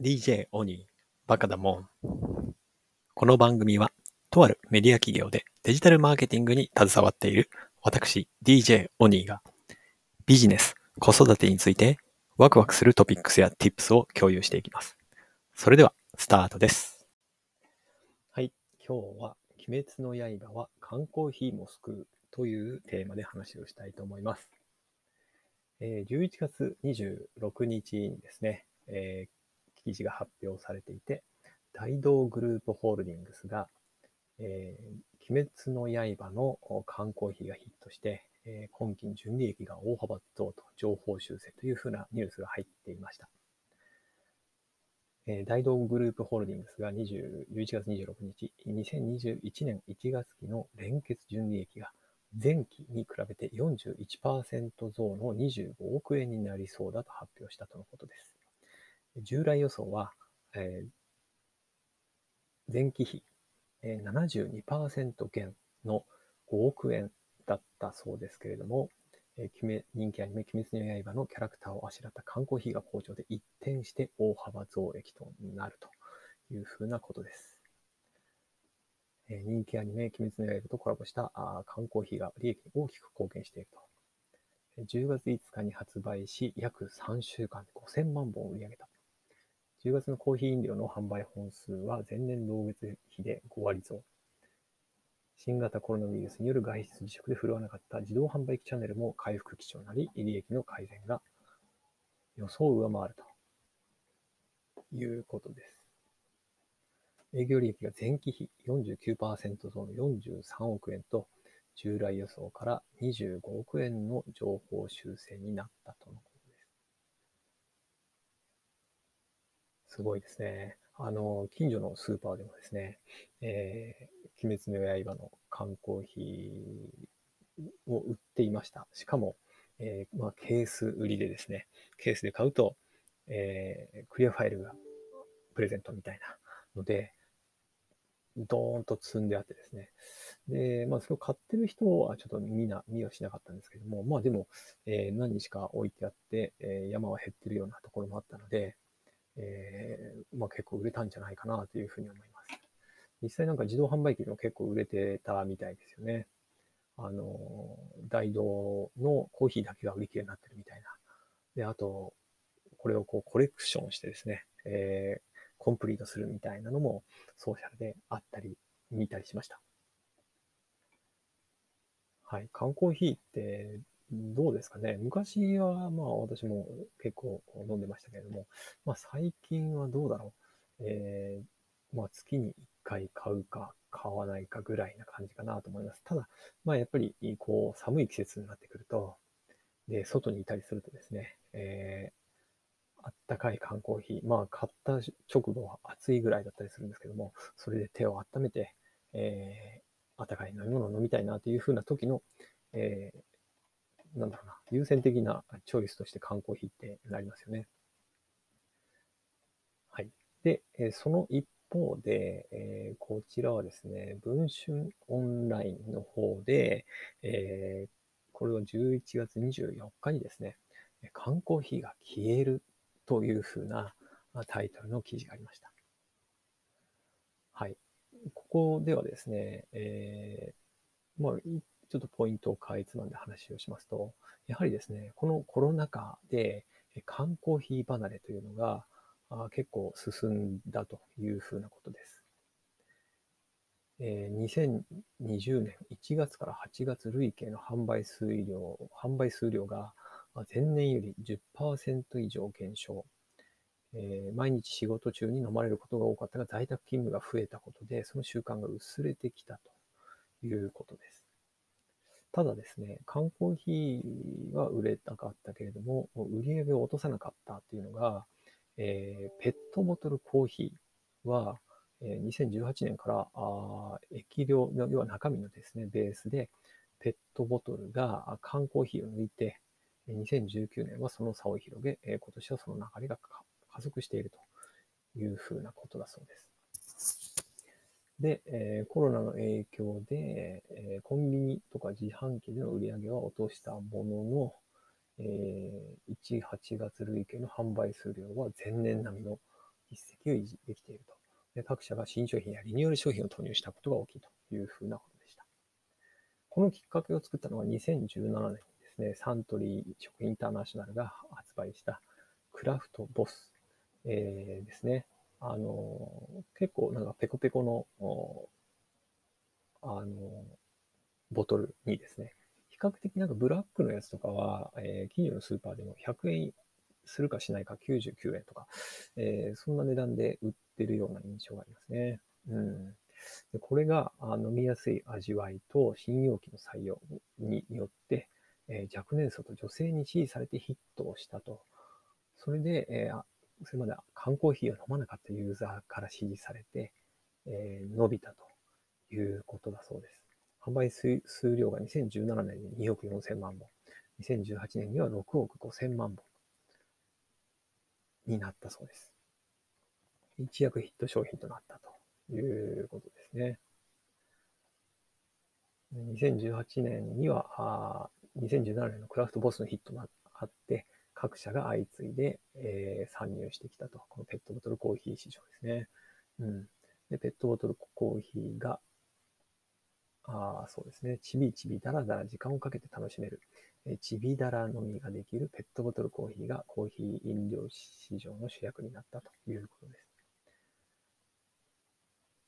DJ オニー、バカだもん。この番組は、とあるメディア企業でデジタルマーケティングに携わっている私、DJ オニーが、ビジネス、子育てについてワクワクするトピックスや tips を共有していきます。それでは、スタートです。はい、今日は、鬼滅の刃は缶コーヒーも救うというテーマで話をしたいと思います。えー、11月26日にですね、え記事が発表されていて、大道グループホールディングスが、えー、鬼滅の刃の缶コーヒーがヒットして、えー、今期純利益が大幅増と情報修正というふうなニュースが入っていました。えー、大道グループホールディングスが20 11月26日、2021年1月期の連結純利益が前期に比べて41%増の25億円になりそうだと発表したとのことです。従来予想は、えー、前期比、えー、72%減の5億円だったそうですけれども、えー、人気アニメ、鬼滅の刃のキャラクターをあしらった缶コーヒーが好調で一転して大幅増益となるというふうなことです。えー、人気アニメ、鬼滅の刃とコラボしたあ缶コーヒーが利益に大きく貢献していると。10月5日に発売し、約3週間で5000万本を売り上げた。10月のコーヒー飲料の販売本数は前年同月比で5割増。新型コロナウイルスによる外出自粛で振るわなかった自動販売機チャンネルも回復基調になり、利益の改善が予想を上回るということです。営業利益が前期比49%増の43億円と、従来予想から25億円の情報修正になったとのことすごいですね。あの、近所のスーパーでもですね、えー、鬼滅の刃の缶コーヒーを売っていました。しかも、えー、まあ、ケース売りでですね、ケースで買うと、えー、クリアファイルがプレゼントみたいなので、ドーンと積んであってですね。で、まあ、それを買ってる人はちょっと見な、見はしなかったんですけども、まあでも、えー、何日か置いてあって、えー、山は減ってるようなところもあったので、えー、まあ、結構売れたんじゃないかなというふうに思います。実際なんか自動販売機も結構売れてたみたいですよね。あの、大道のコーヒーだけが売り切れになってるみたいな。で、あと、これをこうコレクションしてですね、えー、コンプリートするみたいなのもソーシャルであったり、見たりしました。はい。缶コーヒーってどうですかね。昔は、まあ私も結構飲んでましたけれども、まあ最近はどうだろう。えー、まあ月に1回買うか買わないかぐらいな感じかなと思います。ただ、まあやっぱりこう寒い季節になってくると、で、外にいたりするとですね、えー、あったかい缶コーヒー、まあ買った直後は暑いぐらいだったりするんですけども、それで手を温めて、えー、あったかい飲み物を飲みたいなというふうな時の、えー、なんだろうな、優先的なチョイスとして缶コーヒーってなりますよね。はい。で、えその一方で、えー、こちらはですね、文春オンラインの方で、えー、これは11月24日にですね、缶コーヒーが消えるというふうなタイトルの記事がありました。はい。ここではですね、えー、まあ、ちょっとポイントをかいつまんで話をしますと、やはりですね、このコロナ禍で缶コーヒー離れというのが結構進んだというふうなことです。え2020年1月から8月累計の販売数量、販売数量が前年より10%以上減少。え、毎日仕事中に飲まれることが多かったが在宅勤務が増えたことで、その習慣が薄れてきたということです。ただですね、缶コーヒーは売れなかったけれども、売り上げを落とさなかったっていうのが、えー、ペットボトルコーヒーは、えー、2018年からあ液量の、要は中身のですね、ベースで、ペットボトルが缶コーヒーを抜いて、2019年はその差を広げ、えー、今年はその流れが加速しているというふうなことだそうです。で、えー、コロナの影響で、えー、コンビニとか自販機での売り上げは落としたものの、えー、1、8月累計の販売数量は前年並みの実績を維持できていると。で各社が新商品やリニューアル商品を投入したことが大きいというふうなことでした。このきっかけを作ったのは2017年ですね、サントリー食品インターナショナルが発売したクラフトボス、えー、ですね。あの、結構なんかペコペコの、あの、ボトルにですね、比較的なんかブラックのやつとかは、えー、近所のスーパーでも100円するかしないか99円とか、えー、そんな値段で売ってるような印象がありますね。うん。でこれが飲みやすい味わいと新容器の採用によって、えー、若年層と女性に支持されてヒットをしたと。それで、えー、それまで缶コーヒーを飲まなかったユーザーから支持されて、えー、伸びたということだそうです。販売数量が2017年に2億4000万本、2018年には6億5000万本になったそうです。一躍ヒット商品となったということですね。2018年には、あ2017年のクラフトボスのヒットがあって、各社が相次いで、えー、参入してきたと。このペットボトルコーヒー市場ですね。うん。で、ペットボトルコーヒーが、ああそうですね。ちびちびだらだら時間をかけて楽しめる、えちびだら飲みができるペットボトルコーヒーがコーヒー飲料市場の主役になったということです。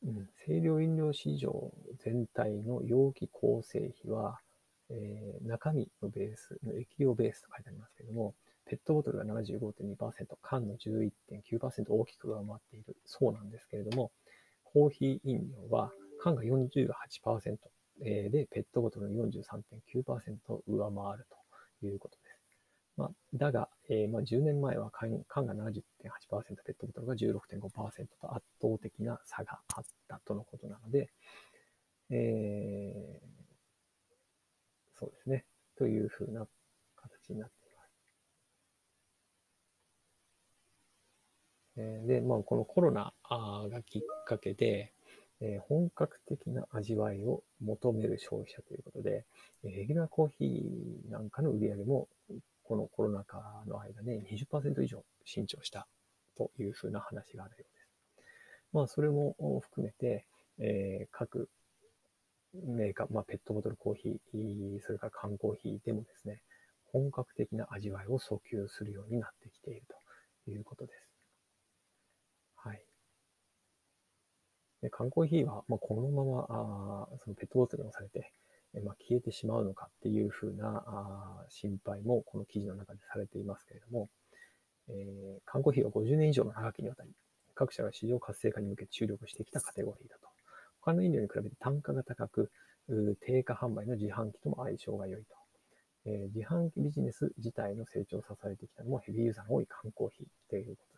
うん、清涼飲料市場全体の容器構成比は、えー、中身のベース、液量ベースと書いてありますけれども、ペットボトルが75.2%、缶の11.9%大きく上回っているそうなんですけれども、コーヒー飲料は缶が48%で、ペットボトルの43.9%上回るということです。まあ、だが、えー、まあ、10年前は缶が70.8%、ペットボトルが16.5%と圧倒的な差があったとのことなので、えー、そうですね。というふうな形になっています。え、で、まあ、このコロナがきっかけで、えー、本格的な味わいを求める消費者ということでえ、レギュラーコーヒーなんかの売り上げもこのコロナ禍の間で、20%以上伸長したというふうな話があるようです。まあ、それも含めて、えー、各メーカー、まあ、ペットボトルコーヒー、それから缶コーヒーでもですね、本格的な味わいを訴求するようになってきているということです。はい。で缶コーヒーは、まあ、このままあそのペットボトルにされて、まあ、消えてしまうのかっていうふうなあ心配もこの記事の中でされていますけれども、えー、缶コーヒーは50年以上の長きにわたり、各社が市場活性化に向け注力してきたカテゴリーだと。他の飲料に比べて単価が高く、定価販売の自販機とも相性が良いと。えー、自販機ビジネス自体の成長を支えてきたのもヘビーユーザーの多い缶コーヒーということ。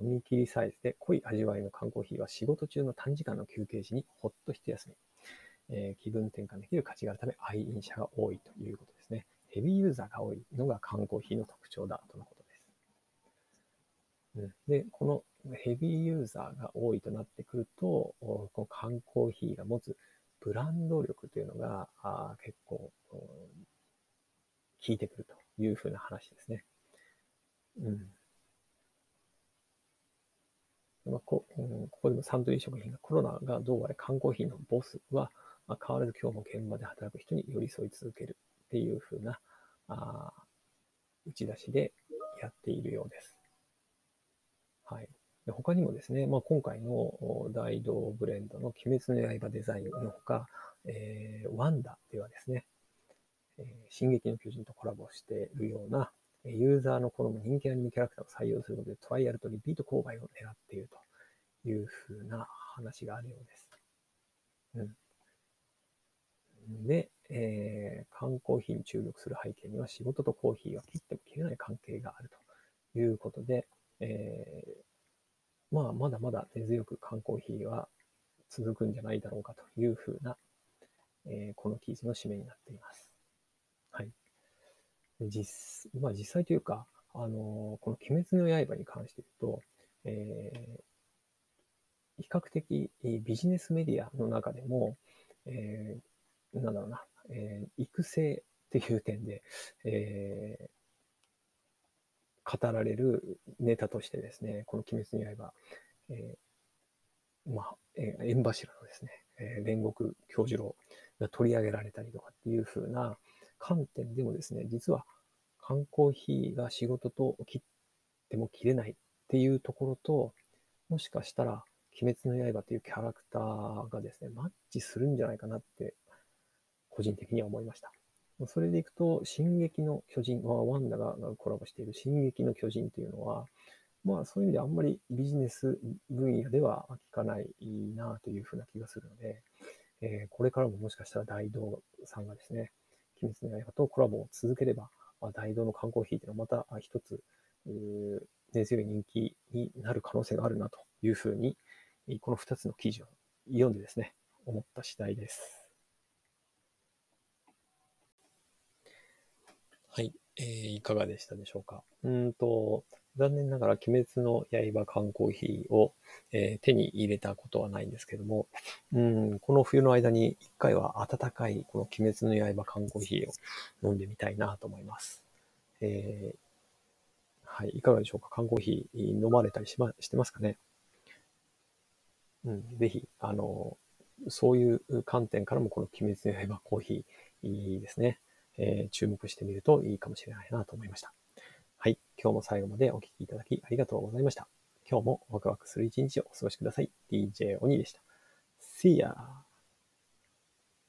飲み切りサイズで濃い味わいの缶コーヒーは仕事中の短時間の休憩時にほっと一休み、えー、気分転換できる価値があるため愛飲者が多いということですね。ヘビーユーザーが多いのが缶コーヒーの特徴だとのことです。うん、で、このヘビーユーザーが多いとなってくると、この缶コーヒーが持つブランド力というのがあ結構効いてくるというふうな話ですね。うん。まあ、こうん、ここでもサントリー食品がコロナがどうあれ缶コーヒーのボスは、まあ、変わらず今日も現場で働く人に寄り添い続けるっていうふうなあ打ち出しでやっているようです。はい。で他にもですね、まあ、今回の大道ブレンドの鬼滅の刃デザインのほか、えー、ワンダではですね、えー、進撃の巨人とコラボしているような、ユーザーの好む人気アニメキャラクターを採用することでトライアルとリピート購買を狙っているというふうな話があるようです。うん。で、えー、缶コーヒーに注力する背景には仕事とコーヒーは切っても切れない関係があるということで、えー、まあ、まだまだ根強く缶コーヒーは続くんじゃないだろうかというふうな、えー、この記事の締めになっています。はい。実、まあ実際というか、あの、この鬼滅の刃に関して言うと、えー、比較的ビジネスメディアの中でも、えー、なんだろうな、えー、育成っていう点で、えー、語られるネタとしてですね、この鬼滅の刃、えー、まあ、えー、縁柱のですね、えー、煉獄教授郎が取り上げられたりとかっていう風な観点でもですね、実は缶コーヒーが仕事と切っても切れないっていうところと、もしかしたら、鬼滅の刃というキャラクターがですね、マッチするんじゃないかなって、個人的には思いました。それでいくと、進撃の巨人、まあ、ワンダがコラボしている進撃の巨人というのは、まあそういう意味であんまりビジネス分野では聞かないなというふうな気がするので、えー、これからももしかしたら大道さんがですね、鬼滅の刃とコラボを続ければ、まあ、大道の缶コーヒーというのはまた一つ、根強い人気になる可能性があるなというふうに、この2つの記事を読んでですね、思った次第です。はい、えー、いかがでしたでしょうか？うんと、残念ながら鬼滅の刃缶コーヒーを、えー、手に入れたことはないんですけども、うん、この冬の間に一回は温かいこの鬼滅の刃缶コーヒーを飲んでみたいなと思います。えー、はい、いかがでしょうか？缶コーヒー飲まれたりし,、ま、してますかね？うん、ぜひ、あの、そういう観点からもこの鬼滅の刃コーヒーいいですね。えー、注目してみるといいかもしれないなと思いました。はい。今日も最後までお聴きいただきありがとうございました。今日もワクワクする一日をお過ごしください。DJ 鬼でした。See ya!